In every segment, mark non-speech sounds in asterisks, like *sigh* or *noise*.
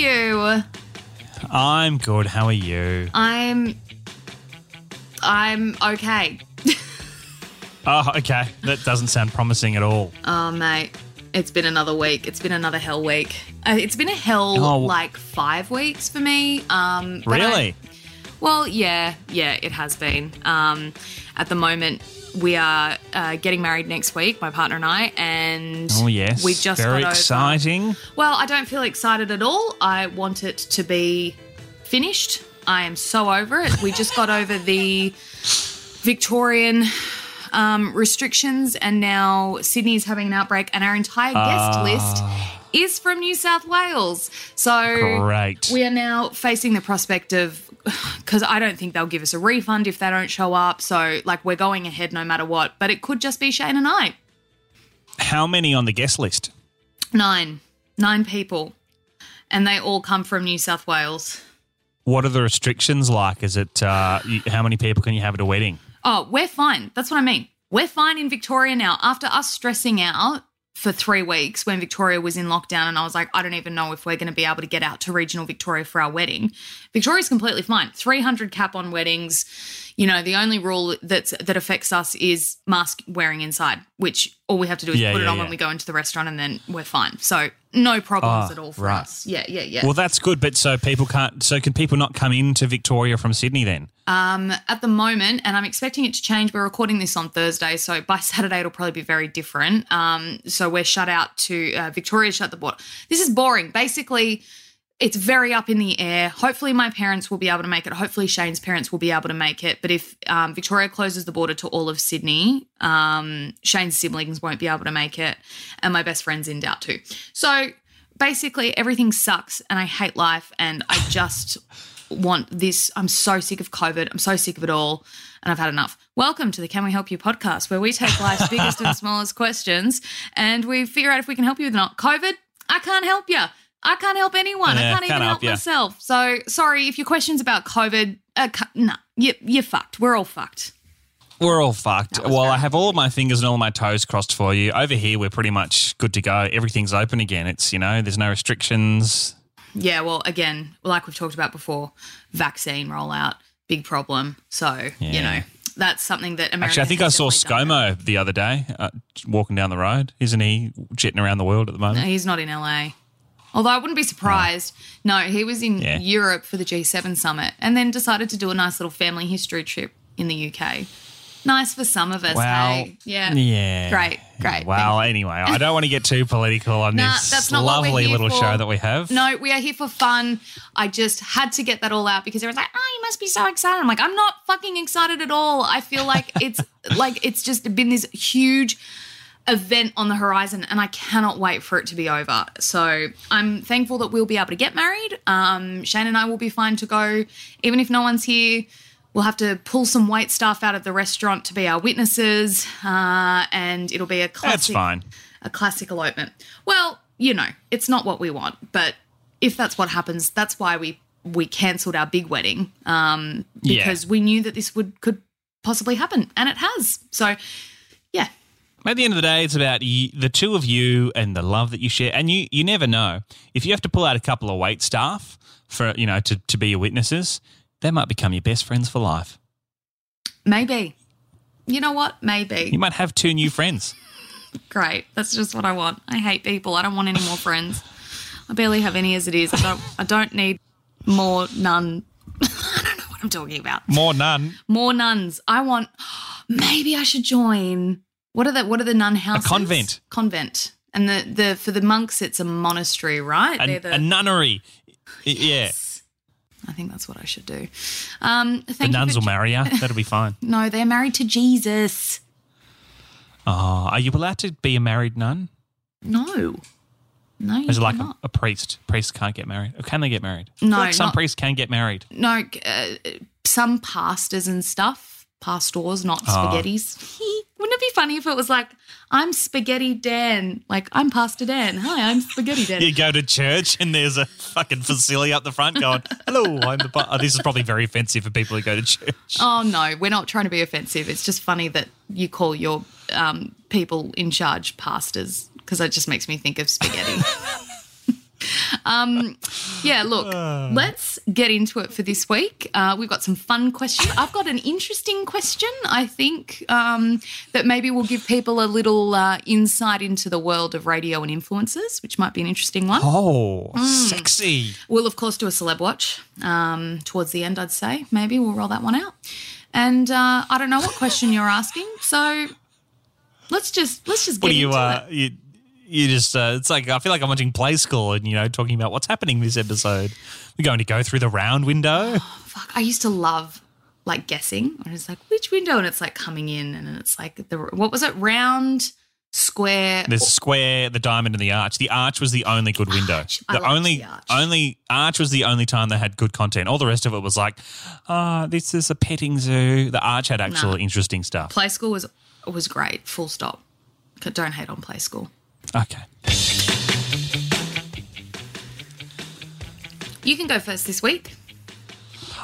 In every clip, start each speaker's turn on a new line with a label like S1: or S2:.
S1: you?
S2: I'm good. How are you?
S1: I'm. I'm okay.
S2: Oh, okay. That doesn't sound promising at all.
S1: Oh, mate. It's been another week. It's been another hell week. Uh, it's been a hell
S2: Oh.
S1: like five weeks for me. Um, but I-
S2: Really?
S1: Well, yeah, yeah, it has been. Um, at the moment, we are uh, getting married next week, my partner and I, and
S2: Oh, yes.
S1: we just
S2: Very exciting.
S1: Well, I don't feel excited at all. I want it to be finished. I am so over it. We just got over the Victorian um, restrictions, and now Sydney's having an outbreak, and our entire guest
S2: Ah.
S1: list is from New South Wales. So
S2: Great.
S1: we are now facing the prospect of *sighs* because I don't think they'll give us a refund if they don't show up. So like we're going ahead no matter what. But it could just be Shane and I.
S2: How many on the guest list?
S1: Nine, nine people, and they all come from New South Wales.
S2: What are the restrictions like? Is it uh, how many people can you have at a wedding?
S1: Oh, we're fine. That's what I mean. We're fine in Victoria now. After us stressing out for three weeks when Victoria was in lockdown, and I was like, I don't even know if we're going to be able to get out to regional Victoria for our wedding. Victoria's completely fine. 300 cap on weddings. You know, the only rule that's, that affects us is mask wearing inside, which all we have to do is
S2: Yeah,
S1: put it on
S2: yeah.
S1: when we go into the restaurant and then we're fine. So, no problems
S2: Ah,
S1: at all for
S2: right.
S1: us. Yeah, yeah, yeah.
S2: Well, that's good. But so people can't. So can people not come into Victoria from Sydney then?
S1: Um, at the moment, and I'm expecting it to change. We're recording this on Thursday, so by *laughs* Saturday it'll probably be very different. Um, so we're shut out to uh, Victoria, shut the border. This is boring. Basically, it's very up in the air. Hopefully, my parents will be able to make it. Hopefully, Shane's parents will be able to make it. But if um, Victoria closes the border to all of Sydney, um, Shane's siblings won't be able to make it, and my best friend's in doubt too. So basically, everything sucks, and I hate life, and I just want this. I'm so sick of COVID. I'm so sick of it all, and I've had enough. Welcome to the Can We Help You podcast, where we take life's biggest and *laughs* smallest questions and we figure out if we can help you or not. COVID, I can't help you. I can't help anyone. I can't even
S2: can't
S1: help,
S2: help ya.
S1: myself. So sorry if your questions about COVID. Uh, nah, you, you're fucked. We're all fucked.
S2: We're all fucked. Well, I have all of my fingers and all my toes crossed for you. Over here, we're pretty much good to go. Everything's open again. It's you know, there's no restrictions.
S1: Yeah, well, again, like we've talked about before, vaccine rollout, big problem. So, you know, that's something that America
S2: Actually, I think I saw
S1: done.
S2: ScoMo the other day uh, walking down the road. Isn't he jetting around the world at the moment?
S1: No,
S2: moment?
S1: he's not in LA. Although I wouldn't be surprised. No, he was in
S2: Yeah.
S1: Europe for the G7 summit and then decided to do a nice little family history trip in the UK. Nice for some of us,
S2: Well,
S1: hey? Yeah.
S2: Yeah.
S1: Great, great.
S2: Well, anyway, I don't want to get too political on
S1: Nah,
S2: this
S1: that's not what we're
S2: lovely little
S1: for.
S2: show that we have.
S1: No, we are here for fun. I just had to get that all out because everyone's like, oh, you must be so excited. I'm like, I'm not fucking excited at all. I feel like *laughs* it's like it's just been this huge event on the horizon and I cannot wait for it to be over. So I'm thankful that we'll be able to get married. Um, Shane and I will be fine to go, even if no one's here. We'll have to pull some wait staff out of the restaurant to be our witnesses, uh, and it'll be a classic
S2: That's fine.
S1: a classic elopement. Well, you know, it's not what we want, but if that's what happens, that's why we we cancelled our big wedding um,
S2: Yeah.
S1: because we knew that this would could possibly happen, and it has. So, yeah,
S2: At the end of the day, it's about y the two of you and the love that you share. And you, you never know if you have to pull out a couple of wait staff for you know to, to be your witnesses. They might become your best friends for life.
S1: maybe. You know what? Maybe.
S2: You might have two new friends.
S1: Great. That's just what I want. I hate people. I don't want any more friends. I barely have any as it is. I don't. I don't need more nun. *laughs* I don't know what I'm talking about.
S2: More none.
S1: More nuns. I want. *gasps* Maybe I should join. What are the What are the nun houses?
S2: A convent.
S1: Convent. And the the for the monks, it's a monastery, right?
S2: A,
S1: the-
S2: a nunnery. Y- Yeah.
S1: I think that's what I should do. Um,
S2: The
S1: you
S2: nuns will marry you. *laughs* That'll be fine.
S1: No, they're married to Jesus.
S2: Oh, are you allowed to be a married nun?
S1: No, no, you
S2: Is it like a, a priest? Priests can't get married. Or can they get married?
S1: No,
S2: like some
S1: not-
S2: priests can get married.
S1: no, uh, some pastors and stuff, pastors, not
S2: Oh.
S1: spaghettis. Wouldn't it be funny if it was like, I'm Spaghetti Dan, like I'm Pastor Dan. Hi, I'm Spaghetti Dan. *laughs*
S2: You go to church and there's a fucking facility up the front going, "Hello, I'm the." Pa-. Oh, this is probably very offensive for people who go to church.
S1: Oh no, we're not trying to be offensive. It's just funny that you call your um, people in charge pastors because that just makes me think of spaghetti. *laughs* um, yeah, look, *laughs* let's get into it for this week. Uh, we've got some fun questions. I've got an interesting question. I think um, that maybe will give people a little uh, insight into the world of radio and influencers, which might be an interesting one.
S2: Oh,
S1: Hmm.
S2: sexy!
S1: We'll, of course, do a celeb watch um, towards the end, I'd say. Maybe we'll roll that one out. And uh, I don't know what question you're asking, so let's just let's just get
S2: What do you?
S1: into
S2: Uh, you you just? Uh, it's like I feel like I'm watching Play School and you know talking about what's happening this episode. We're going to go through the round window. *gasps*
S1: Fuck, I used to love like guessing. And it's like which window, and it's like coming in, and it's like the what was it? Round, square.
S2: There's square, the diamond, and the arch. The arch was the only good window.
S1: Arch.
S2: The only
S1: the arch.
S2: only arch was the only time they had good content. All the rest of it was like, ah, this is a petting zoo. The arch had actual
S1: Nah.
S2: interesting stuff.
S1: Play school was was great. Full stop. Don't hate on play school.
S2: Okay.
S1: You can go first this week.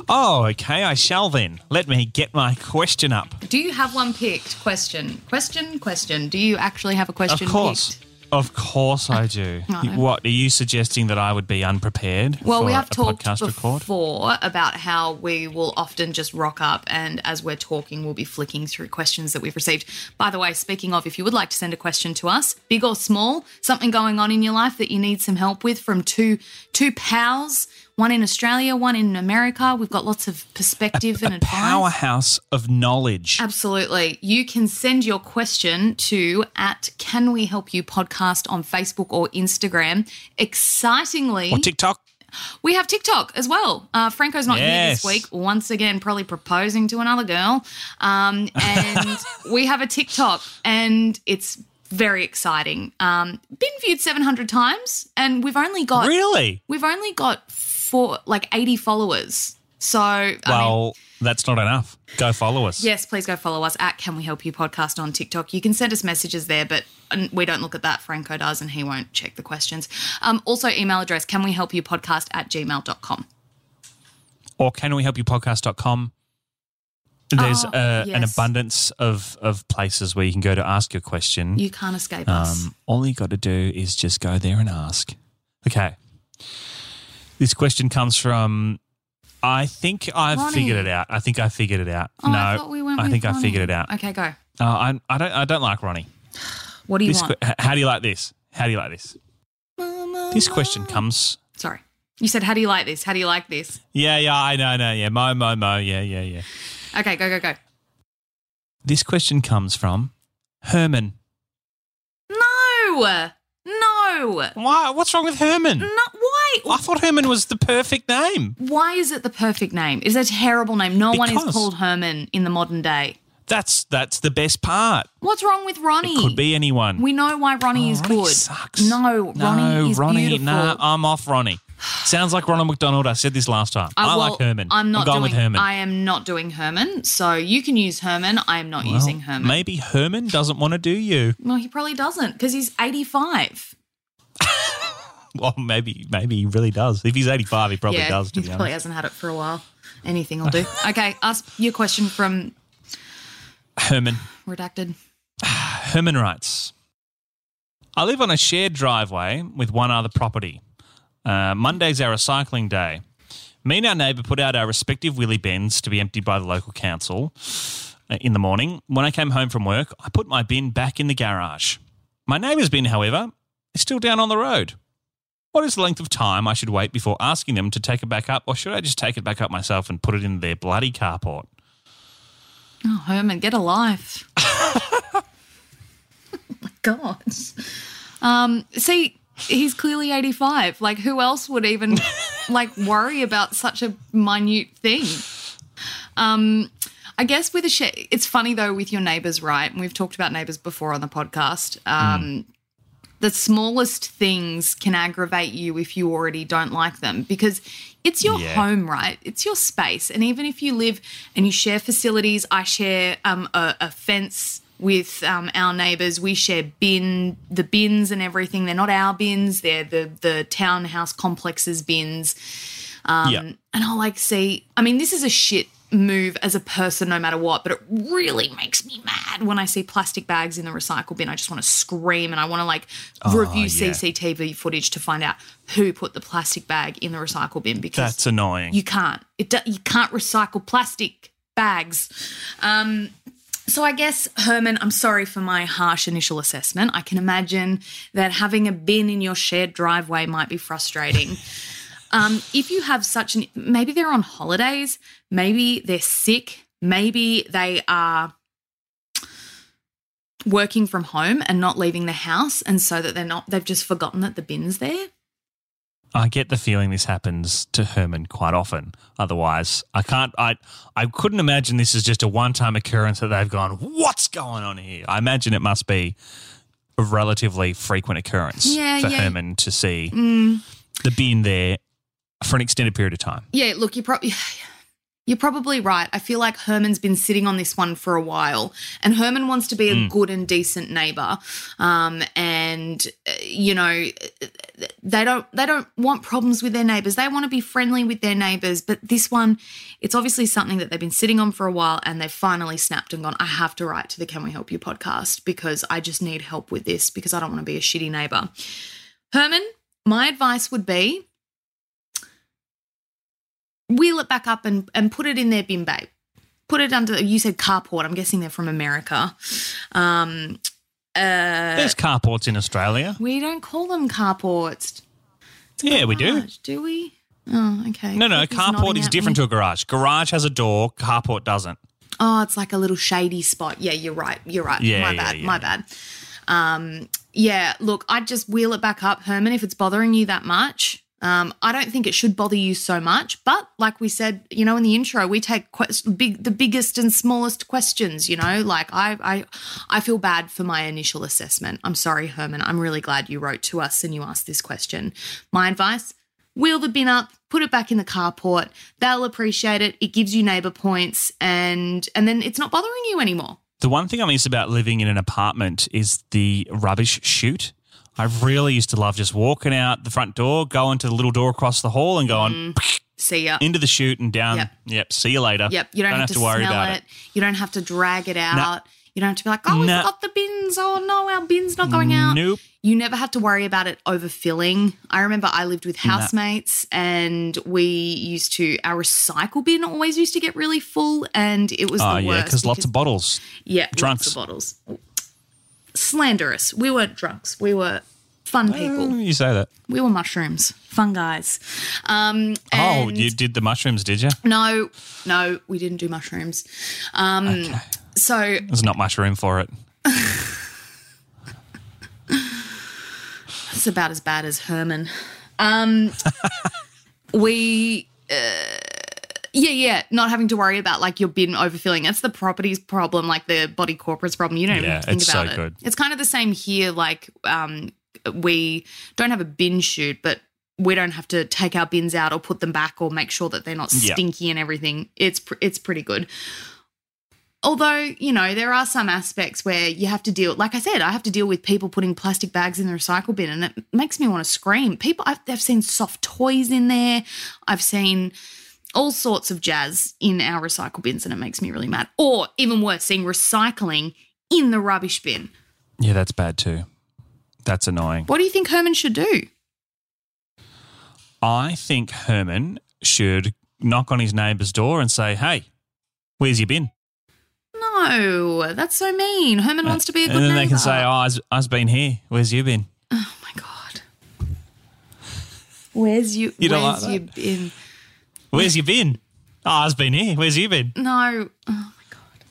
S2: Oh, okay. I shall then. Let me get my question up.
S1: Do you have one picked? Question, question, question. Do you actually have a question
S2: of course.
S1: picked?
S2: Of course I do.
S1: Oh, no.
S2: What are you suggesting that I would be unprepared
S1: Well,
S2: for
S1: we have talked
S2: podcast record?
S1: before about how we will often just rock up and as we're talking, we'll be flicking through questions that we've received. By the way, speaking of, if you would like to send a question to us, big or small, something going on in your life that you need some help with from two two pals, one in Australia, one in America. We've got lots of perspective and
S2: a
S1: advice.
S2: powerhouse of knowledge.
S1: Absolutely. You can send your question to at Can We Help You podcast on Facebook or Instagram. Excitingly,
S2: Or TikTok.
S1: we have TikTok as well. Uh, Franco's not here this week. Once again, probably proposing to another girl. Um, and *laughs* we have a TikTok, and it's very exciting. Um, been viewed 700 times, and we've only got
S2: Really?
S1: we've only got four like 80 followers. So I mean,
S2: Well, that's not enough. Go follow us.
S1: Yes, please go follow us at Can We Help You Podcast on TikTok. You can send us messages there, but um, we don't look at that. Franco does, and he won't check the questions. Um, also, email address can we help you podcast at gmail.com.
S2: Or can we help you podcast.com? There's
S1: Oh,
S2: uh, an abundance of, of places where you can go to ask your question.
S1: You can't escape us.
S2: Um, all you got to do is just go there and ask. Okay. This question comes from. I think I've
S1: Ronnie.
S2: figured it out. I think I figured it out.
S1: Oh,
S2: no,
S1: I we
S2: I think I figured it out.
S1: Okay, go.
S2: Uh, I, I don't. I don't like Ronnie. *sighs*
S1: What do you
S2: This
S1: want?
S2: que- how do you like this? How do you like this? This question comes.
S1: Sorry. You said, How do you like this? How do you like this?
S2: Yeah, yeah, I know, no, yeah, mo, mo, mo, yeah, yeah, yeah.
S1: Okay, go, go, go.
S2: This question comes from Herman.
S1: No! No!
S2: Why? What's wrong with Herman?
S1: No?
S2: I thought Herman was the perfect name.
S1: Why is it the perfect name? It's a terrible name. No one is called Herman in the modern day.
S2: That's that's the best part.
S1: What's wrong with Ronnie?
S2: It could be anyone.
S1: We know why Ronnie
S2: Oh,
S1: is
S2: Ronnie
S1: good.
S2: sucks.
S1: No, Ronnie
S2: no,
S1: is
S2: Ronnie,
S1: beautiful.
S2: Nah, I'm off Ronnie. Sounds like Ronald McDonald. I said this last time. I,
S1: well,
S2: like Herman.
S1: I'm not
S2: going
S1: doing,
S2: with Herman.
S1: I am not doing Herman. So you can use Herman. I am not
S2: Well,
S1: using Herman.
S2: Maybe Herman doesn't want to do you.
S1: Well, he probably doesn't because he's 85. *laughs* *laughs*
S2: Well, maybe maybe he really does. If he's 85, he probably
S1: yeah,
S2: does. To
S1: he probably
S2: honest.
S1: hasn't had it for a while. Anything will do. *laughs* okay, ask your question from
S2: Herman.
S1: redacted. *sighs*
S2: Herman writes, I live on a shared driveway with one other property. Uh, Monday's our recycling day. Me and our neighbour put out our respective wheelie bins to be emptied by the local council uh, in the morning. When I came home from work, I put my bin back in the garage. My neighbour's bin, however, is still down on the road. What is the length of time I should wait before asking them to take it back up, or should I just take it back up myself and put it in their bloody carport?
S1: Oh, Herman, get a life. *laughs* oh my God. Um, see, he's clearly 85. Like, who else would even *laughs* like worry about such a minute thing? Um, I guess with a share, it's funny though with your neighbors, right? And we've talked about neighbors before on the podcast. Um, the smallest things can aggravate you if you already don't like them because it's your
S2: Yeah.
S1: home, right? It's your space. And even if you live and you share facilities, I share um, a, a fence with um, our neighbours. We share bin, the bins and everything. They're not our bins. They're the the townhouse complexes bins. Um,
S2: Yeah.
S1: And I'll like see. I mean, this is a shit move as a person, no matter what. But it really makes me mad when I see plastic bags in the recycle bin. I just want to scream and I want to like review
S2: yeah.
S1: CCTV footage to find out who put the plastic bag in the recycle bin because
S2: That's annoying.
S1: you can't. It you can't recycle plastic bags. Um, so I guess Herman, I'm sorry for my harsh initial assessment. I can imagine that having a bin in your shared driveway might be frustrating. *laughs* um, if you have such an, maybe they're on holidays, maybe they're sick, maybe they are working from home and not leaving the house, and so that they're not, they've just forgotten that the bin's there.
S2: I get the feeling this happens to Herman quite often. Otherwise, I can't. I I couldn't imagine this is just a one-time occurrence that they've gone. What's going on here? I imagine it must be a relatively frequent occurrence
S1: Yeah,
S2: for
S1: yeah.
S2: Herman to see
S1: Mm.
S2: the bin there for an extended period of time.
S1: Yeah, look, you're probably *sighs* you're probably right. I feel like Herman's been sitting on this one for a while, and Herman wants to be a good and decent neighbor. Um, and uh, you know, they don't they don't want problems with their neighbors. They want to be friendly with their neighbors. But this one, it's obviously something that they've been sitting on for a while, and they've finally snapped and gone. I have to write to the Can We Help You podcast because I just need help with this because I don't want to be a shitty neighbor. Herman, my advice would be wheel it back up and, and put it in their bin bay. Put it under, you said carport. I'm guessing they're from America. Um, uh,
S2: There's carports in Australia.
S1: we don't call them carports.
S2: Yeah, we do.
S1: Do we? Oh, okay.
S2: No, no,
S1: He's
S2: carport is different
S1: me.
S2: to a garage. Garage has a door. Carport doesn't.
S1: Oh, it's like a little shady spot. Yeah, you're right. You're right.
S2: Yeah,
S1: my
S2: yeah,
S1: bad.
S2: yeah.
S1: My bad. Um, yeah, look, I'd just wheel it back up, Herman, if it's bothering you that much. Um, I don't think it should bother you so much, but like we said, you know, in the intro, we take quest- big, the biggest and smallest questions. You know, like I, I, I feel bad for my initial assessment. I'm sorry, Herman. I'm really glad you wrote to us and you asked this question. My advice: wheel the bin up, put it back in the carport. They'll appreciate it. It gives you neighbor points, and and then it's not bothering you anymore.
S2: The one thing I miss about living in an apartment is the rubbish chute. I really used to love just walking out the front door, going to the little door across the hall, and going mm.
S1: See ya.
S2: into the chute and down.
S1: Yep.
S2: Yep. See you later.
S1: Yep, you don't, have, to,
S2: worry
S1: smell
S2: about
S1: it.
S2: it.
S1: You don't have to drag it out. You don't have to be like, oh, we
S2: Nah.
S1: forgot the bins. Oh no, our bin's not going out.
S2: Nope.
S1: You never had to worry about it overfilling. I remember I lived with housemates and we used to, our recycle bin always used to get really full and it was
S2: Oh
S1: the
S2: yeah, because lots of bottles.
S1: Yeah,
S2: drunks.
S1: lots of bottles. Slanderous. We weren't drunks. We were fun people.
S2: You say that.
S1: We were mushrooms. Fun guys. Um,
S2: Oh, you did the mushrooms, did you?
S1: No, no, we didn't do mushrooms. Um, So
S2: There's not much room for it.
S1: it's about as bad as Herman. Um, *laughs* we. Uh, yeah, yeah, not having to worry about like your bin overfilling. That's the properties problem, like the body corporates problem. You don't even
S2: Yeah,
S1: have to think
S2: it's
S1: about
S2: so
S1: it.
S2: good.
S1: It's kind of the same here. Like, um, we don't have a bin shoot, but we don't have to take our bins out or put them back or make sure that they're not
S2: Yeah.
S1: stinky and everything. It's pr- it's pretty good. Although, you know, there are some aspects where you have to deal, like I said, I have to deal with people putting plastic bags in the recycle bin and it makes me want to scream. People, I've, I've seen soft toys in there. I've seen all sorts of jazz in our recycle bins and it makes me really mad. Or even worse, seeing recycling in the rubbish bin.
S2: Yeah, that's bad too. That's annoying.
S1: What do you think Herman should do?
S2: I think Herman should knock on his neighbour's door and say, "Hey, where's your bin?"
S1: No, that's so mean. Herman uh, wants to be a good neighbor.
S2: and then they can say, "Oh, I's, I've been here. Where's you been?"
S1: Oh my god. Where's you?
S2: You
S1: where's
S2: like
S1: you been?
S2: Where's you been? Oh, I's been here. Where's you been?
S1: No. Oh my god.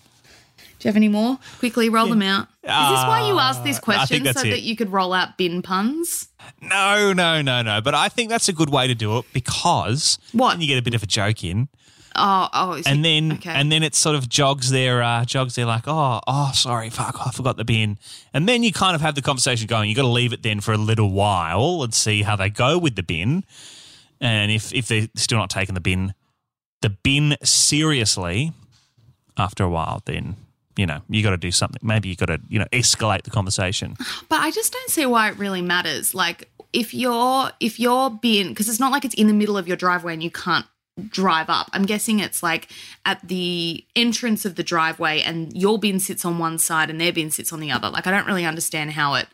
S1: Do you have any more? Quickly roll them out. Is this why you asked this
S2: Uh, I
S1: question
S2: think that's
S1: so
S2: it.
S1: that you could roll out bin puns?
S2: No, no, no, no. But I think that's a good way to do it because
S1: What?
S2: then you get a bit of a joke in,
S1: Oh, oh.
S2: and then
S1: okay.
S2: and then it sort of jogs their uh, jogs their like, oh, oh, sorry, fuck, I forgot the bin, and then you kind of have the conversation going. You got to leave it then for a little while and see how they go with the bin, and if if they're still not taking the bin, the bin seriously, after a while, then. You know, you got to do something. Maybe you got to, you know, escalate the conversation.
S1: But I just don't see why it really matters. Like if you're if you're being because it's not like it's in the middle of your driveway and you can't drive up. I'm guessing it's like at the entrance of the driveway and your bin sits on one side and their bin sits on the other. Like I don't really understand how it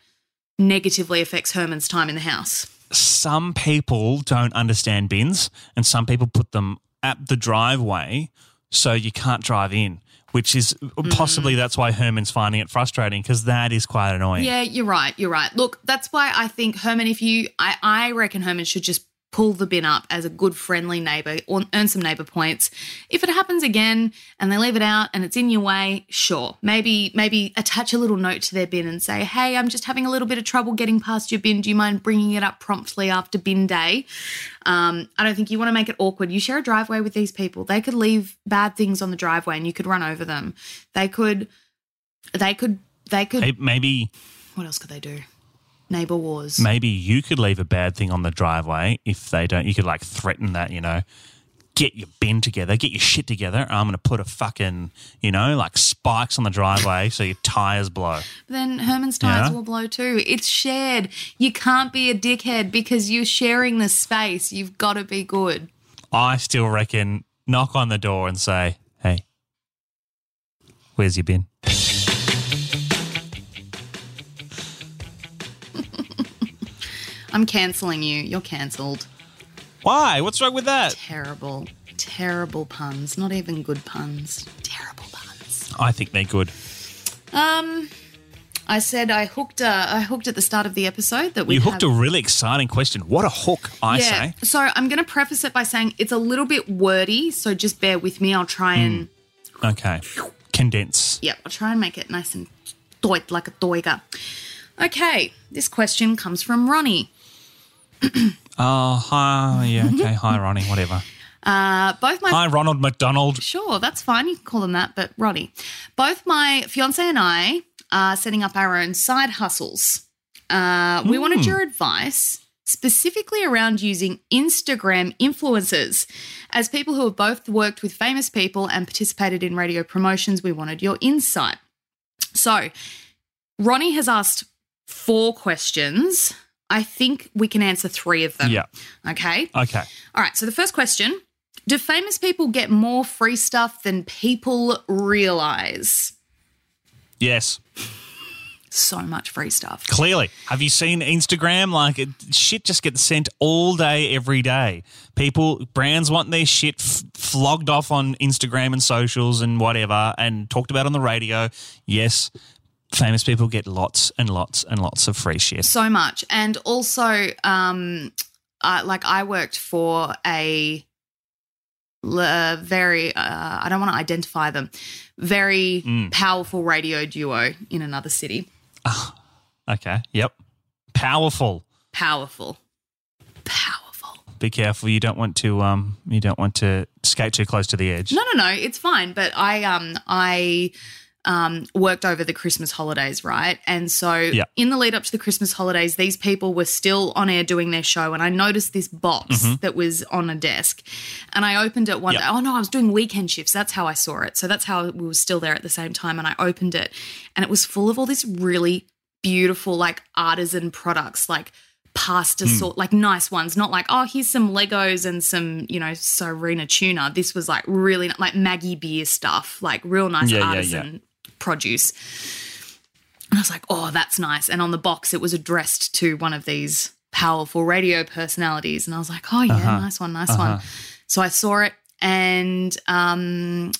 S1: negatively affects Herman's time in the house.
S2: Some people don't understand bins and some people put them at the driveway so you can't drive in which is possibly mm. that's why herman's finding it frustrating because that is quite annoying
S1: Yeah, you're right. You're right. Look, that's why I think Herman, if you, I, I reckon Herman should just pull the bin up as a good friendly neighbor or earn some neighbor points. If it happens again and they leave it out and it's in your way, sure. Maybe, maybe attach a little note to their bin and say, hey, I'm just having a little bit of trouble getting past your bin. Do you mind bringing it up promptly after bin day? Um, I don't think you want to make it awkward. You share a driveway with these people. They could leave bad things on the driveway and you could run over them. They could, they could, they could
S2: maybe
S1: what else could they do? Neighbor wars.
S2: maybe you could leave a bad thing on the driveway if they don't you could like threaten that you know get your bin together get your shit together i'm gonna put a fucking you know like spikes on the driveway so your tires blow
S1: then Herman's tires
S2: Yeah.
S1: will blow too. It's shared. You can't be a dickhead because you're sharing the space. You've got to be good.
S2: I still reckon knock on the door and say, "Hey, where's your bin?"
S1: I'm cancelling you. You're cancelled.
S2: Why? What's wrong with that?
S1: Terrible, terrible puns. Not even good puns. Terrible puns.
S2: I think they're good.
S1: Um, I said I hooked. Uh, I hooked at the start of the episode that we
S2: You hooked
S1: have-
S2: a really exciting question. What a hook, I
S1: yeah.
S2: say.
S1: So I'm going to preface it by saying it's a little bit wordy. So just bear with me. I'll try and
S2: Okay. Condense.
S1: Yep, I'll try and make it nice and doit like a doiga. Okay, this question comes from Ronnie.
S2: Oh, hi. Yeah, okay. *laughs* Hi, Ronnie. Whatever.
S1: Uh, both my
S2: Hi, Ronald McDonald.
S1: sure, that's fine. You can call them that, but Ronnie. Both my fiance and I are setting up our own side hustles. Uh, we wanted your advice specifically around using Instagram influencers. As people who have both worked with famous people and participated in radio promotions, we wanted your insight. So, Ronnie has asked four questions. I think we can answer three of them.
S2: Yeah.
S1: Okay.
S2: Okay.
S1: All right. So the first question Do famous people get more free stuff than people realize?
S2: Yes.
S1: So much free stuff.
S2: Clearly. Have you seen Instagram? Like, it, shit just gets sent all day, every day. People, brands want their shit f- flogged off on Instagram and socials and whatever and talked about on the radio. Yes, famous people get lots and lots and lots of free shit.
S1: So much. And also, um, uh, like I worked for a l- very, uh, I don't want to identify them, very
S2: Mm.
S1: powerful radio duo in another city.
S2: Okay. Yep. Powerful.
S1: Powerful. Powerful.
S2: Be careful. You don't want to. Um, you don't want to skate too close to the edge.
S1: No, no, no, it's fine. But I um I um worked over the Christmas holidays, right? And so
S2: Yeah.
S1: in the lead up to the Christmas holidays, these people were still on air doing their show, and I noticed this box that was on a desk, and I opened it one
S2: Yeah.
S1: day. Oh no, I was doing weekend shifts. That's how I saw it. So that's how we were still there at the same time, and I opened it, and it was full of all this really beautiful like artisan products, like pasta sort like nice ones not like oh here's some legos and some you know sirena tuna this was like really like maggie beer stuff like real nice
S2: yeah,
S1: artisan produce. And i was like oh that's nice. And on the box it was addressed to one of these powerful radio personalities. And i was like oh yeah nice one nice one. So i saw it and um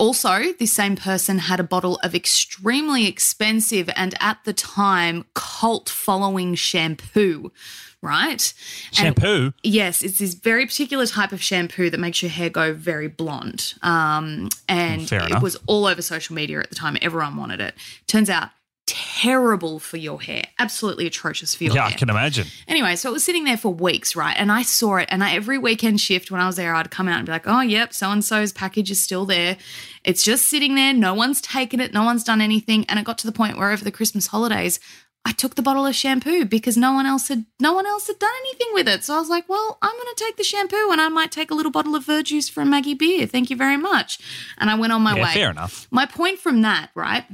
S1: also, this same person had a bottle of extremely expensive and at the time cult following shampoo, right? And-
S2: Shampoo.
S1: Yes, it's this very particular type of shampoo that makes your hair go very blonde. Um, and it was all over social media at the time. Everyone wanted it. Turns out, terrible for your hair. Absolutely atrocious for your hair.
S2: Yeah, I can imagine.
S1: Anyway, so it was sitting there for weeks, right? And I saw it, and I, every weekend shift when I was there, I'd come out and be like, "Oh, yep, so and so's package is still there. It's just sitting there. No one's taken it. No one's done anything." And it got to the point where over the Christmas holidays, I took the bottle of shampoo because no one else had no one else had done anything with it. So I was like, "Well, I'm going to take the shampoo, and I might take a little bottle of Verjuice from Maggie Beer. Thank you very much." And I went on my
S2: Yeah,
S1: way.
S2: fair enough.
S1: My point from that, right?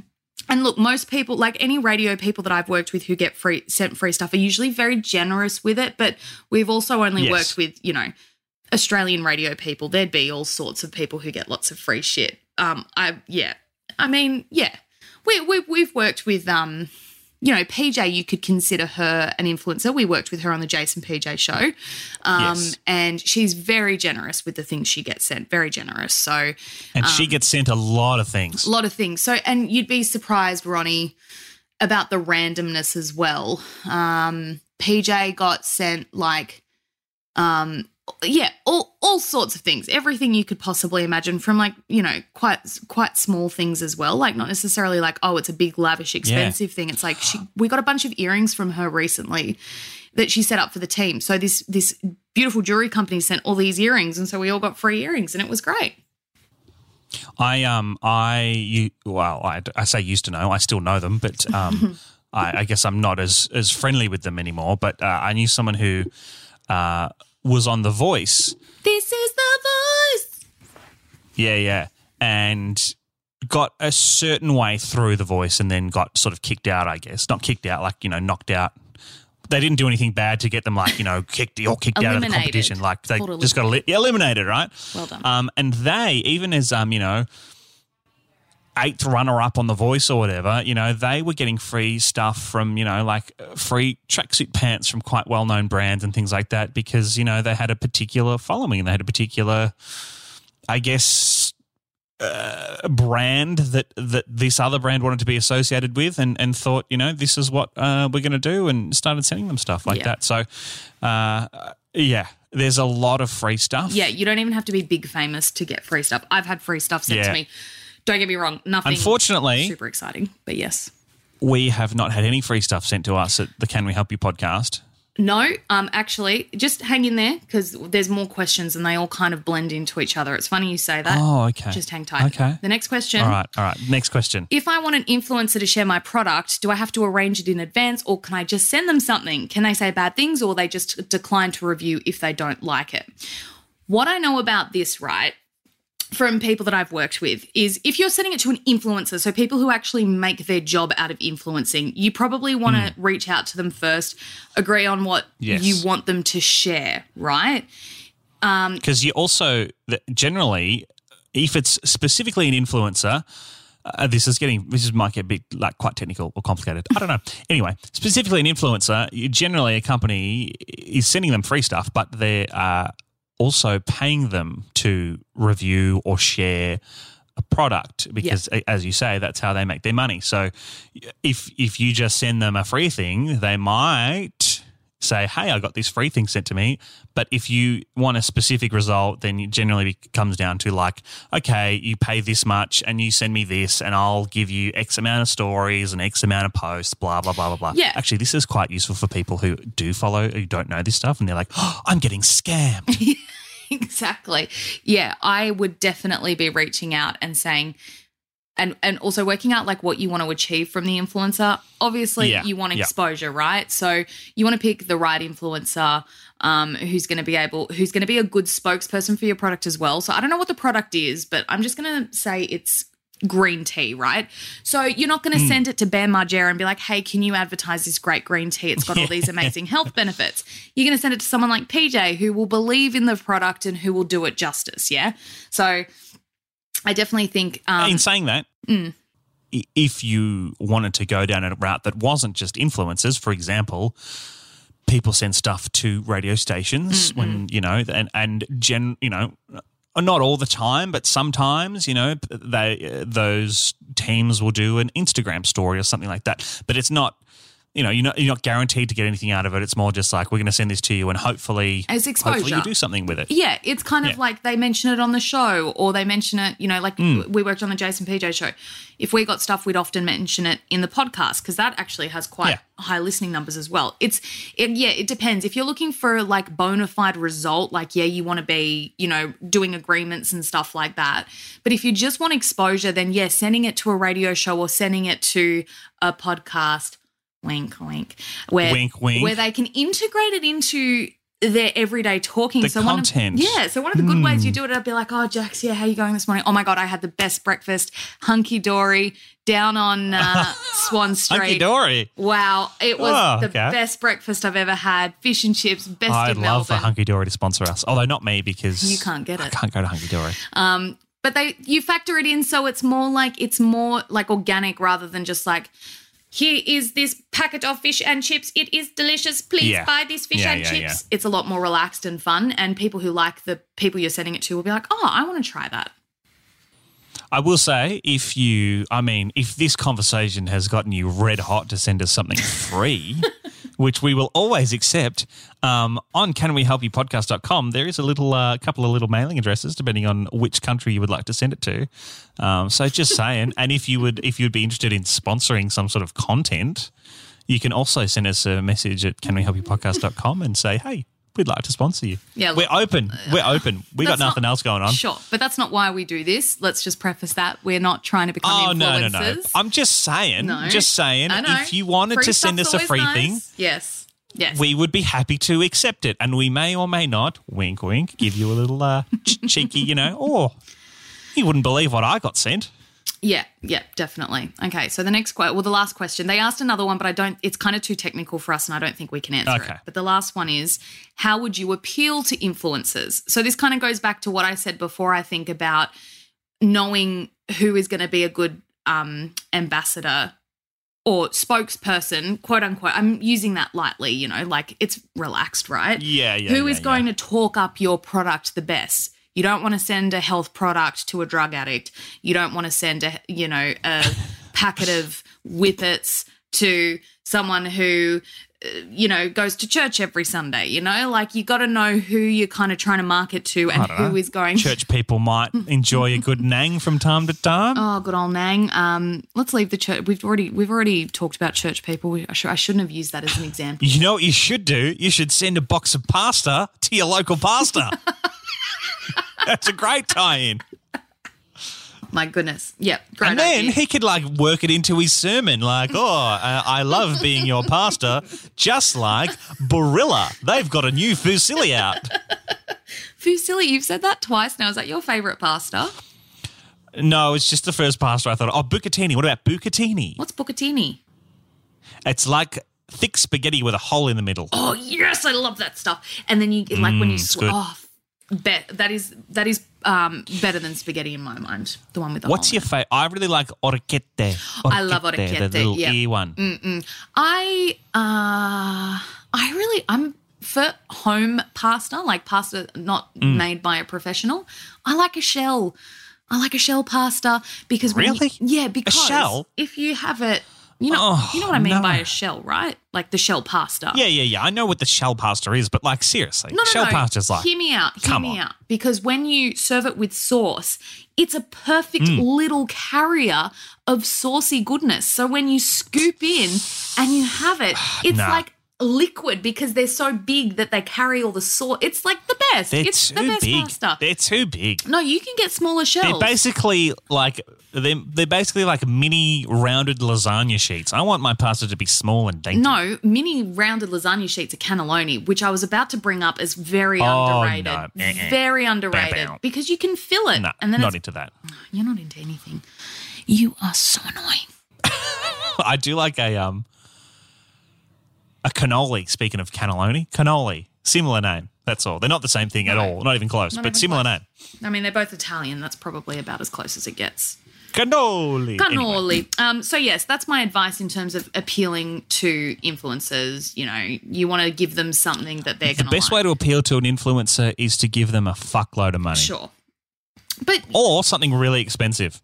S1: And look, most people, like any radio people that I've worked with who get free sent free stuff, are usually very generous with it. But we've also only
S2: Yes.
S1: worked with, you know, Australian radio people. There'd be all sorts of people who get lots of free shit. Um, I yeah, I mean, yeah, we we we've worked with um. You know, PJ, you could consider her an influencer. We worked with her on the Jason PJ show. Um,
S2: Yes.
S1: And she's very generous with the things she gets sent, very generous. So,
S2: And
S1: Um,
S2: she gets sent a lot of things.
S1: a lot of things. So, and you'd be surprised, Ronnie, about the randomness as well. Um, PJ got sent like, um, yeah, all all sorts of things, everything you could possibly imagine, from like you know quite quite small things as well, like not necessarily like oh it's a big lavish expensive thing. It's like she we got a bunch of earrings from her recently that she set up for the team. So this this beautiful jewelry company sent all these earrings, and so we all got free earrings, and it was great.
S2: I um I you well I, I say used to know I still know them but um *laughs* I, I guess I'm not as as friendly with them anymore but uh, I knew someone who uh was on The Voice.
S1: This is the voice.
S2: yeah yeah. And got a certain way through The Voice and then got sort of kicked out I guess. Not kicked out like you know knocked out. They didn't do anything bad to get them like you know kicked or kicked out of the competition. Like they just got eli- eliminated right?
S1: Well done.
S2: um, and they, even as um, you know, eighth runner up on the voice or whatever, you know, they were getting free stuff from, you know, like uh, free tracksuit pants from quite well known brands and things like that because, you know, they had a particular following they had a particular, I guess, uh, brand that that this other brand wanted to be associated with and, and thought, you know, this is what uh, we're going to do and started sending them stuff like
S1: Yeah.
S2: that. So, uh, yeah, there's a lot of free stuff.
S1: Yeah, you don't even have to be big famous to get free stuff. I've had free stuff sent
S2: Yeah.
S1: to me. Don't get me wrong, nothing
S2: Unfortunately-
S1: super exciting, but yes.
S2: we have not had any free stuff sent to us at the Can We Help You podcast.
S1: No, um, actually, just hang in there because there's more questions and they all kind of blend into each other. It's funny you say that.
S2: Oh, okay.
S1: Just hang tight.
S2: Okay.
S1: The next question.
S2: All right, all right. Next question.
S1: If I want an influencer to share my product, do I have to arrange it in advance or can I just send them something? Can they say bad things or they just decline to review if they don't like it? What I know about this, right, from people that I've worked with is if you're sending it to an influencer, so people who actually make their job out of influencing, you probably want to reach out to them first, agree on what
S2: Yes.
S1: you want them to share, right?
S2: Because you also, generally, if it's specifically an influencer, uh, this is getting, this is might get a bit like quite technical or complicated. I don't know. Anyway, specifically an influencer, generally a company is sending them free stuff, but they are also paying them to review or share a product because a- as you say that's how they make their money. So if if you just send them a free thing they might say, "Hey, I got this free thing sent to me." But if you want a specific result, then it generally comes down to like, okay, you pay this much and you send me this, and I'll give you X amount of stories and X amount of posts, blah blah blah blah blah.
S1: Yeah.
S2: Actually, this is quite useful for people who do follow who don't know this stuff, and they're like, oh, "I'm getting scammed." *laughs*
S1: exactly. Yeah, I would definitely be reaching out and saying, and and also working out like what you want to achieve from the influencer. Obviously,
S2: Yeah,
S1: you want
S2: yeah.
S1: exposure, right? So you want to pick the right influencer um, who's going to be able, who's going to be a good spokesperson for your product as well. So I don't know what the product is, but I'm just going to say it's green tea, right? So you're not going to send it to Bam Margera and be like, hey, can you advertise this great green tea? It's got all these *laughs* amazing health benefits. You're going to send it to someone like PJ who will believe in the product and who will do it justice. Yeah. So I definitely think. Um,
S2: in saying that,
S1: Mm.
S2: if you wanted to go down a route that wasn't just influencers, for example, people send stuff to radio stations when you know, and and gen, you know. Not all the time, but sometimes, you know, they those teams will do an Instagram story or something like that. But it's not, you know, you're not you're not guaranteed to get anything out of it. It's more just like we're going to send this to you, and hopefully,
S1: As
S2: hopefully you do something with it.
S1: Yeah, it's kind of
S2: Yeah.
S1: like they mention it on the show or they mention it, you know, like
S2: Mm.
S1: we worked on the Jason PJ show. If we got stuff, we'd often mention it in the podcast because that actually has quite
S2: Yeah.
S1: high listening numbers as well. It's, it, yeah, it depends. If you're looking for like bona fide result, like, yeah, you want to be, you know, doing agreements and stuff like that. But if you just want exposure, then yeah, sending it to a radio show or sending it to a podcast, wink, wink, where,
S2: Wink, wink.
S1: where they can integrate it into their everyday talking.
S2: The
S1: so one
S2: content.
S1: Of, yeah. So one of the good ways you do it, I'd be like, oh, Jax, yeah, how you going this morning? Oh my God, I had the best breakfast, hunky dory, down on uh, *laughs* Swan Street.
S2: Hunky dory.
S1: Wow, it was
S2: Oh,
S1: the
S2: okay.
S1: best breakfast I've ever had. Fish and chips, best
S2: I'd
S1: in
S2: love for Hunky Dory to sponsor us, although not me because
S1: You can't get
S2: I
S1: it.
S2: can't go to Hunky Dory.
S1: Um, but they you factor it in so it's more like it's more like organic rather than just like here is this packet of fish and chips. It is delicious. Please
S2: Yeah.
S1: buy this fish
S2: Yeah,
S1: and
S2: yeah,
S1: chips. It's a lot more relaxed and fun. And people who like the people you're sending it to will be like, oh, I want to try that.
S2: I will say, if you, I mean, if this conversation has gotten you red hot to send us something *laughs* free, which we will always accept, um, on canwehelpyoupodcast.com, there is a little, uh, couple of little mailing addresses depending on which country you would like to send it to. Um, so just *laughs* saying, and if you would, if you'd be interested in sponsoring some sort of content, you can also send us a message at canwehelpyoupodcast.com and say, hey, we'd like to sponsor you.
S1: Yeah,
S2: we're
S1: look,
S2: open. We're open. We got
S1: That's not-
S2: nothing else going on.
S1: Sure, but that's not why we do this. Let's just preface that we're not trying to become
S2: Oh no
S1: influencers.
S2: no no! I'm just saying,
S1: No.
S2: just saying. If you wanted
S1: Free
S2: to send us a free
S1: always
S2: thing,
S1: yes, yes,
S2: we would be happy to accept it, and we may or may not, wink wink, give you a little uh, *laughs* cheeky, you know. Or you wouldn't believe what I got sent.
S1: Yeah, yeah, definitely. Okay, so the next question, well, the last question, they asked another one, but I don't, it's kind of too technical for us and I don't think we can answer
S2: Okay.
S1: it. But the last one is how would you appeal to influencers? So this kind of goes back to what I said before, I think, about knowing who is going to be a good um, ambassador or spokesperson, quote unquote. I'm using that lightly, you know, like it's relaxed, right?
S2: Yeah, yeah.
S1: Who
S2: yeah,
S1: is
S2: yeah.
S1: going to talk up your product the best? You don't want to send a health product to a drug addict. You don't want to send a you know a *laughs* packet of whippets to someone who uh, you know goes to church every Sunday. You know, like you got to know who you're kind of trying to market to and who is going.
S2: Church people might *laughs* enjoy a good nang from time to time.
S1: Oh, good old Nang. Um, let's leave the church. We've already we've already talked about church people. We, I, should, I shouldn't have used that as an example.
S2: You know what you should do? You should send a box of pasta to your local pastor. *laughs* That's a great tie-in.
S1: My goodness. Yep. Great
S2: and then
S1: idea.
S2: he could like work it into his sermon, like, "Oh, uh, I love being your pastor," just like Barilla. They've got a new fusilli out.
S1: Fusilli, you've said that twice now. Is that your favourite pasta?
S2: No, it's just the first pasta. I thought, oh, bucatini. What about bucatini?
S1: What's bucatini?
S2: It's like thick spaghetti with a hole in the middle.
S1: Oh yes, I love that stuff. And then you like when you sw- oh, bet that is that is um better than spaghetti in my mind. The one with the
S2: What's your favorite? I really like orecchiette. *gasps*
S1: I love
S2: orchette.
S1: The
S2: little
S1: yeah.
S2: Ear one.
S1: it. I uh I really I'm for home pasta, like pasta not
S2: Mm.
S1: made by a professional. I like a shell. I like a shell pasta because when you-
S2: Really?
S1: yeah, because
S2: shell?
S1: if you have it You know,
S2: Oh,
S1: you know what I mean
S2: no.
S1: by a shell, right? Like the shell pasta.
S2: Yeah, yeah, yeah. I know what the shell pasta is, but like seriously,
S1: No, no,
S2: shell
S1: no.
S2: pasta's like
S1: hear me out. Hear
S2: come
S1: me
S2: on.
S1: out. Because when you serve it with sauce, it's a perfect
S2: Hmm.
S1: little carrier of saucy goodness. So when you scoop in and you have it, *sighs* it's
S2: Nah.
S1: like liquid because they're so big that they carry all the sauce. It's like the best.
S2: they're
S1: it's
S2: too
S1: the best
S2: big.
S1: pasta.
S2: They're too big.
S1: no, you can get smaller shells.
S2: They're basically like they're, they're basically like mini rounded lasagna sheets. I want my pasta to be small and dainty.
S1: no, mini rounded lasagna sheets are cannelloni, which I was about to bring up as very
S2: Oh,
S1: underrated.
S2: no. Eh-eh.
S1: Very underrated
S2: bow.
S1: because you can fill it.
S2: no,
S1: and then
S2: not into that.
S1: you're not into anything. You are so annoying. *laughs*
S2: I do like a um a cannoli. Speaking of cannelloni, cannoli, similar name. That's all. They're not the same thing at
S1: No.
S2: all. Not even close,
S1: Not
S2: but
S1: even
S2: similar
S1: close.
S2: name.
S1: I mean, they're both Italian. That's probably about as close as it gets.
S2: Cannoli. Anyway.
S1: Cannoli. Um, so yes, that's my advice in terms of appealing to influencers. You know, you want to give them something that they're
S2: The
S1: going to
S2: best way to appeal to an influencer is to give them a fuckload of money.
S1: sure. But
S2: Or something really expensive.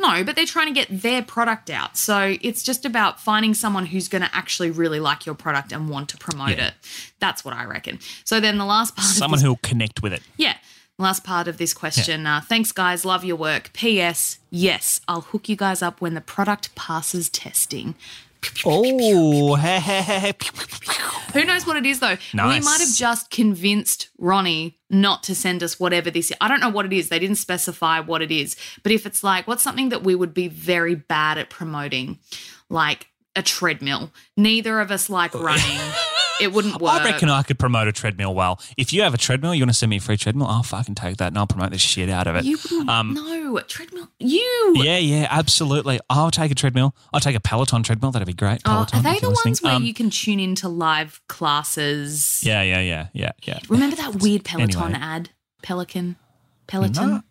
S1: No, but they're trying to get their product out. So it's just about finding someone who's going to actually really like your product and want to promote
S2: Yeah.
S1: it. That's what I reckon. So then the last part,
S2: Someone
S1: this-
S2: who'll connect with it.
S1: Yeah. Last part of this question. Uh, thanks, guys. Love your work. P.S. Yes, I'll hook you guys up when the product passes testing.
S2: Oh, *laughs* hey, hey, hey, hey.
S1: Who knows what it is, though? We might have just convinced Ronnie not to send us whatever this is. I don't know what it is. They didn't specify what it is. But if it's like, what's something that we would be very bad at promoting? Like a treadmill. Neither of us like oh. running. *laughs* it wouldn't work.
S2: I reckon I could promote a treadmill well. If you have a treadmill, you want to send me a free treadmill, I'll fucking take that and I'll promote the shit out of it.
S1: you wouldn't.
S2: Um,
S1: no, treadmill. You.
S2: Yeah, yeah, absolutely. I'll take a treadmill. I'll take a Peloton treadmill. That'd be great.
S1: Oh, are they the ones where
S2: Um,
S1: you can tune into live classes?
S2: Yeah, yeah, yeah, yeah, yeah.
S1: Remember that weird Peloton
S2: Anyway.
S1: ad? Pelican? Peloton?
S2: No.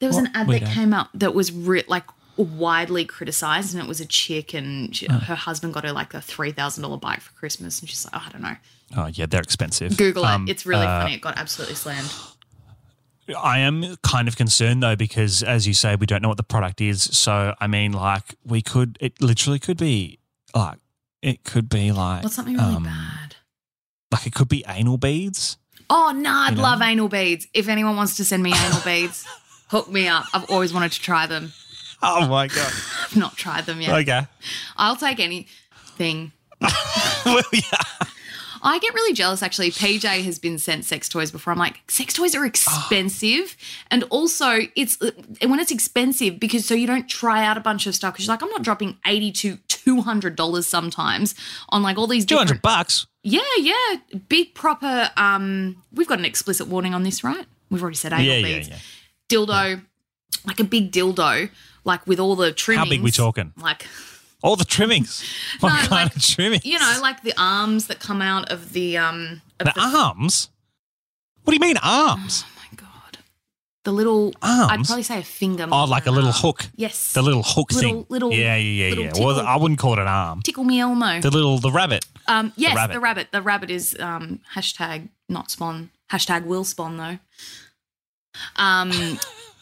S1: There was
S2: What
S1: an ad that came up that was re- like widely criticized, and it was a chick, and she, her husband got her like a $3,000 bike for Christmas, and she's like, oh, I don't know.
S2: Oh, yeah, they're expensive.
S1: Google
S2: Um,
S1: it. It's really
S2: uh,
S1: funny. It got absolutely slammed.
S2: I am kind of concerned though because, as you say, we don't know what the product is. So, I mean, like, we could. It literally could be like it could be like
S1: What's something really
S2: um,
S1: bad?
S2: Like it could be anal beads.
S1: Oh, no, I'd
S2: you know?
S1: love anal beads. If anyone wants to send me anal *laughs* beads, hook me up. I've always wanted to try them.
S2: Oh my god. *laughs*
S1: I've not tried them yet.
S2: okay.
S1: I'll take anything. *laughs*
S2: well, yeah.
S1: I get really jealous actually. PJ has been sent sex toys before. I'm like, sex toys are expensive. *gasps* And also, it's when it's expensive because so you don't try out a bunch of stuff because you're like, I'm not dropping 80 to $200 sometimes on like all these
S2: Two hundred
S1: different.
S2: bucks.
S1: Yeah, yeah. Big proper. um We've got an explicit warning on this, right? We've already said anal
S2: Yeah, yeah,
S1: beads.
S2: yeah.
S1: Dildo, like a big dildo, like with all the trimmings.
S2: big we talking?
S1: Like
S2: All the trimmings. *laughs* What
S1: No,
S2: kind
S1: like,
S2: of trimmings?
S1: you know, like the arms that come out of the um of
S2: the arms. What do you mean arms?
S1: Oh my god. The little
S2: arms.
S1: I'd probably say a finger.
S2: Oh, like a little
S1: arm.
S2: hook.
S1: Yes.
S2: The little hook
S1: Little-
S2: thing.
S1: little-
S2: yeah, yeah, yeah, yeah. Well. I wouldn't call it an arm.
S1: Tickle me Elmo.
S2: The little the rabbit.
S1: um yes,
S2: rabbit.
S1: the rabbit. The rabbit is um hashtag not spawn. Hashtag will spawn though. Um *laughs*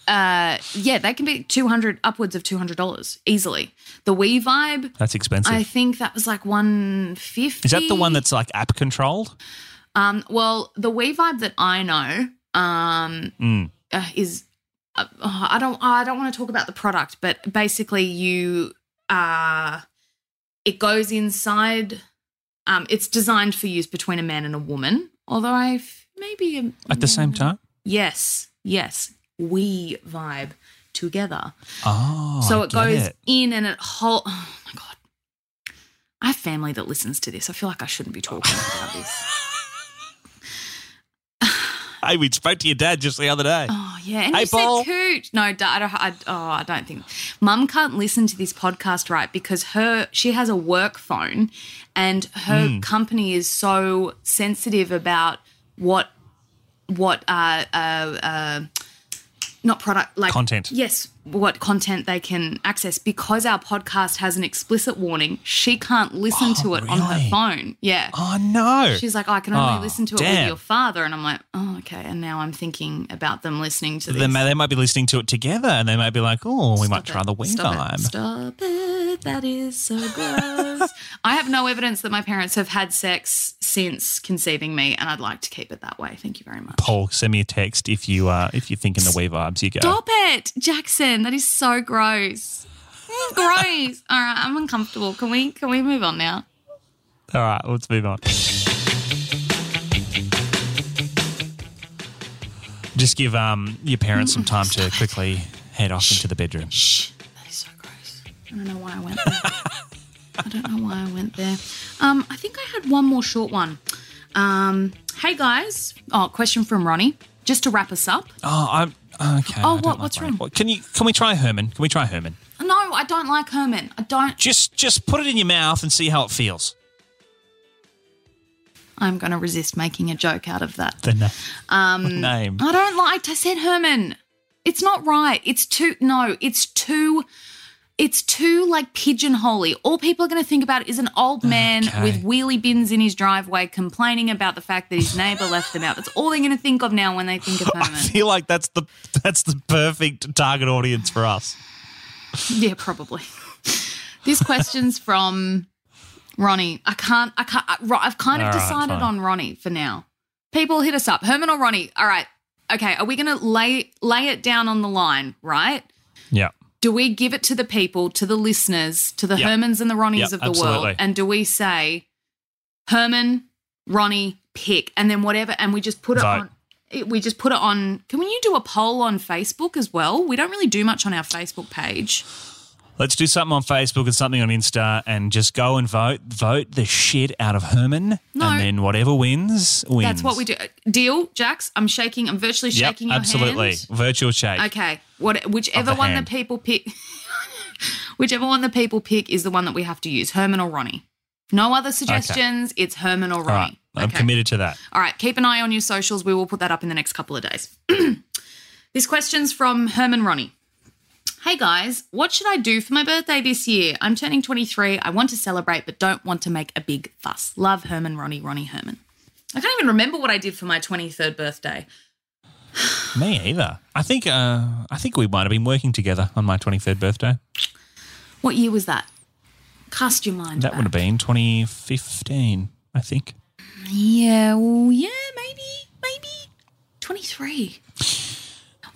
S1: uh yeah, they can be two hundred upwards of two hundred dollars easily. The We-Vibe,
S2: That's expensive.
S1: I think that was like one fifty.
S2: Is that the one that's like app controlled?
S1: um well the We-Vibe that I know um
S2: Mm.
S1: uh, is uh, oh, I don't I don't want to talk about the product, but basically you uh it goes inside um it's designed for use between a man and a woman, although I maybe a,
S2: At the same time?
S1: yes, yes, we vibe together.
S2: Oh.
S1: so it goes
S2: it.
S1: in and it whole oh my god. I have family that listens to this. I feel like I shouldn't be talking about this. *sighs*
S2: Hey, we spoke to your dad just the other day.
S1: Oh yeah, and
S2: Hey,
S1: you
S2: Paul.
S1: said coot. No, da- I don't, I, oh, I don't think. Mum can't listen to this podcast right because her she has a work phone, and her
S2: Hmm.
S1: company is so sensitive about what what uh uh uh not product like
S2: Content.
S1: Yes, what content they can access because our podcast has an explicit warning. She can't listen
S2: Oh,
S1: to it on her phone. Yeah.
S2: Oh no.
S1: She's like, oh, I can only
S2: Oh,
S1: listen to it with your father. And I'm like, oh, okay. And now I'm thinking about them listening to this.
S2: They, may, they might be listening to it together and they might be like, oh, we might
S1: Stop
S2: try
S1: it.
S2: the Wii
S1: Stop
S2: vibe.
S1: It. Stop it. That is so *laughs* gross. I have no evidence that my parents have had sex since conceiving me, and I'd like to keep it that way. Thank you very much.
S2: Paul, send me a text if you uh, if you're thinking the We-Vibes. You go.
S1: Stop it, Jackson. That is so gross. Mm, *laughs* gross. All right, I'm uncomfortable. Can we can we move on now?
S2: All right, let's move on. Just give um, your parents some time to quickly head off into the bedroom.
S1: Shh. I don't know why I went there. I don't know why I went there. Um, I think I had one more short one. Um, hey guys. Oh, question from Ronnie. Just to wrap us up.
S2: Oh, I'm okay.
S1: Oh,
S2: don't
S1: what-
S2: like
S1: what's wrong?
S2: Can you can we try Herman? Can we try Herman?
S1: No, I don't like Herman. I don't.
S2: Just just put it in your mouth and see how it feels.
S1: I'm going to resist making a joke out of that.
S2: The na- *laughs*
S1: Um, *laughs*
S2: name.
S1: I don't like. I said Herman. It's not right. It's too. No, it's too. It's too like pigeonholy. All people are going to think about is an old man
S2: Okay.
S1: with wheelie bins in his driveway complaining about the fact that his neighbour left them out. That's all they're going to think of now when they think of Herman. *laughs*
S2: I feel like that's the that's the perfect target audience for us.
S1: Yeah, probably. *laughs* This question's from Ronnie. I can't. I can't. I, I've kind of
S2: All
S1: decided on Ronnie for now. People hit us up. Herman or Ronnie. All right. Okay. Are we going to lay lay it down on the line? Right.
S2: Yeah.
S1: Do we give it to the people, to the listeners, to the
S2: Yep.
S1: Hermans and the Ronnies
S2: Yep,
S1: of the
S2: absolutely.
S1: world, and do we say Herman, Ronnie, pick, and then whatever, and we just put it on. it- We just put it on. Can you do a poll on Facebook as well? We don't really do much on our Facebook page.
S2: Let's do something on Facebook and something on Insta and just go and vote. Vote the shit out of Herman.
S1: No.
S2: And then whatever wins, wins.
S1: That's what we do. Uh, deal, Jax. I'm shaking. I'm virtually
S2: Yep,
S1: shaking your
S2: absolutely.
S1: hand.
S2: Virtual shake.
S1: Okay. What? Whichever
S2: the
S1: one
S2: hand.
S1: the people pick. *laughs* whichever one the people pick is the one that we have to use. Herman or Ronnie. No other suggestions. It's Herman or
S2: right.
S1: Ronnie.
S2: I'm
S1: Okay.
S2: committed to that.
S1: All right, keep an eye on your socials. We will put that up in the next couple of days. *clears throat* this question's from Herman Ronnie. Hey guys, what should I do for my birthday this year? I'm turning 23. I want to celebrate, but don't want to make a big fuss. Love Herman Ronnie, Ronnie Herman. I can't even remember what I did for my 23rd birthday. *sighs*
S2: Me either. I think uh, I think we might have been working together on my 23rd birthday.
S1: What year was that? Cast your mind.
S2: That would have been 2015, I think.
S1: Yeah, well, yeah, maybe, maybe 23.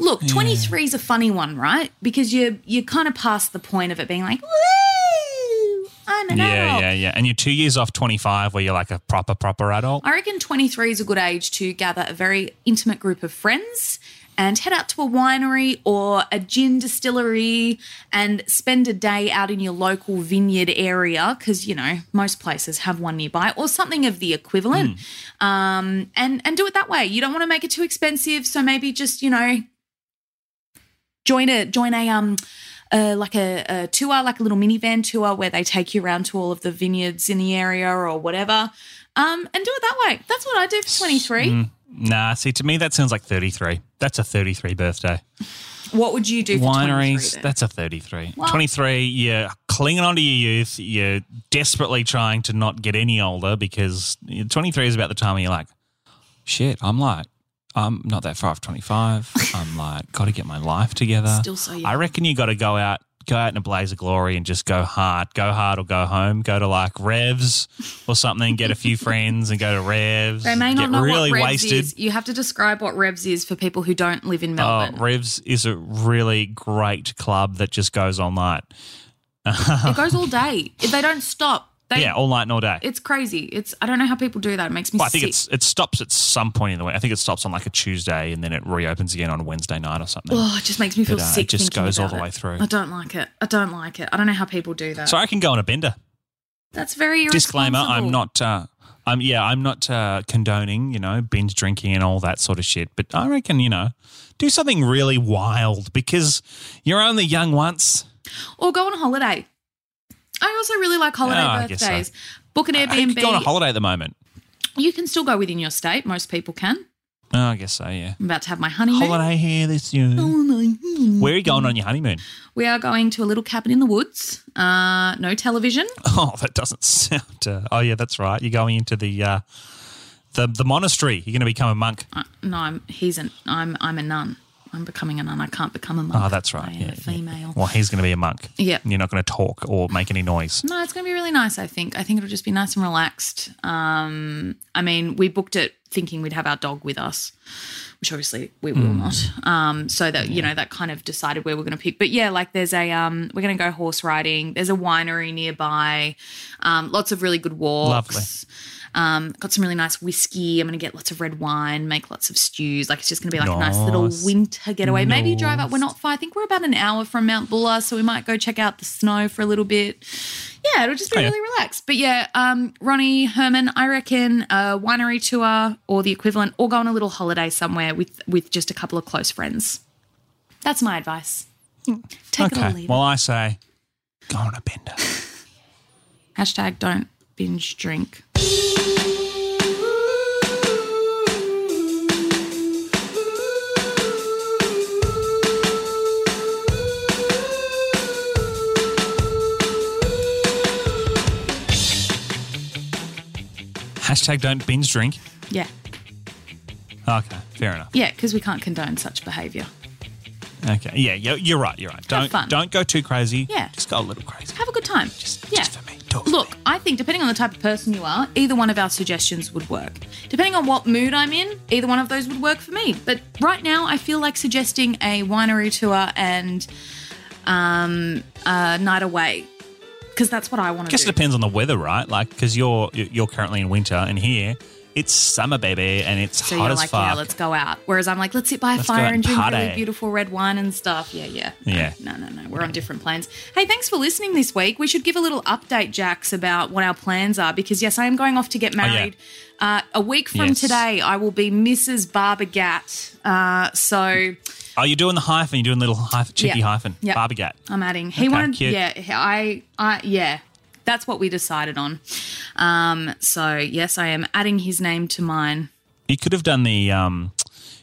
S1: Look, 23 is a funny one, right? Because you're you're kind of past the point of it being like, woo, I'm an
S2: Yeah,
S1: adult.
S2: yeah, yeah. yeah. And you're two years off 25 where you're like a proper, proper adult.
S1: I reckon 23 is a good age to gather a very intimate group of friends and head out to a winery or a gin distillery and spend a day out in your local vineyard area because you know most places have one nearby or something of the equivalent um, and and do it that way you don't want to make it too expensive so maybe just you know join a join a um uh, like a, a tour, like a little minivan tour where they take you around to all of the vineyards in the area or whatever, um, and do it that way. That's what I do for 23.
S2: Mm. Nah, see, to me, that sounds like 33. That's a 33 birthday.
S1: What would you do for 23
S2: Wineries, that's a 33.
S1: Well-
S2: 23, you're clinging on to your youth. You're desperately trying to not get any older because 23 is about the time where you're like, shit, I'm like, I'm not that far off 25. *laughs* I'm like, got to get my life together.
S1: Still so young.
S2: I reckon you got to go out, go out in a blaze of glory and just go hard. Go hard or go home. Go to like Revs or something. Get a few *laughs* friends and go to Revs.
S1: They may not
S2: get
S1: know
S2: really
S1: what Revs
S2: wasted.
S1: is. You have to describe what Revs is for people who don't live in
S2: Oh,
S1: Melbourne.
S2: Revs is a really great club that just goes all night. *laughs*
S1: it goes all day. They don't stop. They,
S2: yeah, all night and all day.
S1: It's crazy. It's I don't know how people do that. It makes me
S2: Well, I think
S1: sick.
S2: it's it stops at some point in the week. I think it stops on like a Tuesday and then it reopens again on Wednesday night or something.
S1: Oh, it just makes me feel
S2: It, uh, it just goes all the way through.
S1: I don't like it. I don't like it. I don't know how people do that.
S2: So I can go on a bender.
S1: That's very
S2: Disclaimer: I'm not. Uh, I'm yeah. I'm not uh, condoning you know binge drinking and all that sort of shit. But I reckon you know do something really wild because you're only young once.
S1: Or go on a holiday. I also really like holiday
S2: Oh, I guess so.
S1: birthdays. Book an Airbnb.
S2: could go on a holiday at the moment.
S1: you can still go within your state. Most people can.
S2: Oh, I guess so. Yeah.
S1: I'm about to have my honeymoon.
S2: Holiday here this year. Where are you going on your honeymoon?
S1: We are going to a little cabin in the woods. Uh, no television. *laughs*
S2: Oh, that doesn't sound. Uh, oh, yeah, that's right. You're going into the uh, the the monastery. You're going to become a monk.
S1: Uh, no, I'm he's an I'm I'm a nun. I'm becoming a nun. I can't become a monk.
S2: Oh, that's right.
S1: I am
S2: Yeah,
S1: a
S2: yeah.
S1: female.
S2: Well, he's going to be a monk.
S1: Yeah.
S2: You're not going to talk or make any noise.
S1: No, it's going to be really nice, I think. I think it'll just be nice and relaxed. Um, I mean, we booked it thinking we'd have our dog with us, which obviously we will
S2: Hmm.
S1: not. Um, so that, you know, that kind of decided where we're going to pick. But yeah, like there's a, um, we're going to go horse riding. There's a winery nearby, um, lots of really good walks.
S2: Lovely.
S1: Um, got some really nice whiskey. I'm going to get lots of red wine, make lots of stews. Like it's just going to be like a nice little winter getaway. Maybe drive up. We're not far. I think we're about an hour from Mount Buller, so we might go check out the snow for a little bit. Yeah, it'll just be
S2: Oh, yeah.
S1: really relaxed. But yeah, um, Ronnie Herman, I reckon a winery tour or the equivalent, or go on a little holiday somewhere with with just a couple of close friends. That's my advice. Take it or
S2: okay.
S1: leave
S2: Well, I say go on a bender. *laughs*
S1: Hashtag don't binge drink.
S2: Hashtag don't binge drink.
S1: Yeah,
S2: Okay, fair enough.
S1: yeah, because we can't condone such behaviour.
S2: Okay, yeah, you're, you're right. You're right. Don't
S1: fun.
S2: don't go too crazy.
S1: Yeah.
S2: just go a little crazy.
S1: Have a good time.
S2: Just,
S1: yeah.
S2: just for me. For
S1: Look,
S2: me.
S1: I think depending on the type of person you are, either one of our suggestions would work. Depending on what mood I'm in, either one of those would work for me. But right now, I feel like suggesting a winery tour and um, a night away because that's what I want
S2: I
S1: to
S2: guess
S1: do.
S2: it depends on the weather, right? Like, because you're you're currently in winter, and here it's summer, baby, and it's
S1: So
S2: hot
S1: you're
S2: as
S1: like,
S2: fuck.
S1: yeah, let's go out. Whereas I'm like, let's sit by a
S2: Let's
S1: fire
S2: and
S1: drink
S2: party.
S1: really beautiful red wine and stuff. Yeah, yeah.
S2: Yeah.
S1: No, no, no. We're on different planes. Hey, thanks for listening this week. We should give a little update, Jax, about what our plans are because, yes, I am going off to get
S2: Oh, yeah.
S1: married. uh, a week from
S2: Yes.
S1: today, I will be Mrs. Barbagat. Uh, so
S2: Oh, you're doing the hyphen. You're doing little hyphen, cheeky
S1: Yeah.
S2: hyphen.
S1: Yeah.
S2: Barbagat.
S1: I'm adding. He
S2: Okay,
S1: wanted,
S2: cute.
S1: yeah, I, I, yeah. That's what we decided on. Um, so yes, I am adding his name to mine.
S2: You could have done the, um,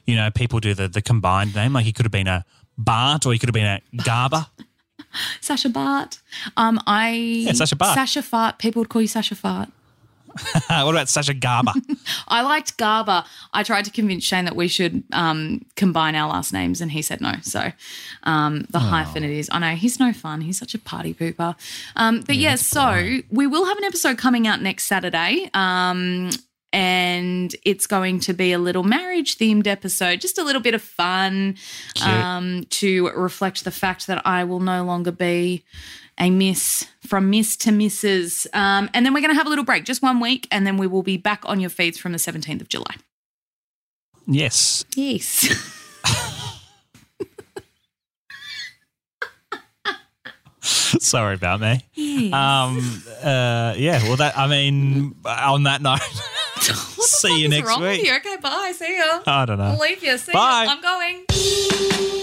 S2: you know, people do the the combined name. Like he could have been a Bart, or he could have been a Garber. *laughs*
S1: Sasha Bart. Um, I
S2: Sasha Bart.
S1: Sasha Fart. People would call you Sasha Fart. *laughs*
S2: what about Sasha Garber? *laughs*
S1: I liked Garber. I tried to convince Shane that we should um, combine our last names, and he said no. So um, the hyphen it is. I know he's no fun. He's such a party pooper. Um, but yeah, so we will have an episode coming out next Saturday. Um, and it's going to be a little marriage themed episode, just a little bit of fun um, to reflect the fact that I will no longer be a miss from miss to misses. Um, and then we're going to have a little break, just one week, and then we will be back on your feeds from the 17th of July.
S2: yes.
S1: Yes. *laughs*
S2: Sorry about me. Um. Uh. Yeah. Well, that. I mean, on that note, *laughs* see you next
S1: wrong with
S2: week.
S1: you? Okay, bye. See ya.
S2: I don't know.
S1: I'll leave you. See
S2: Bye.
S1: ya. I'm going.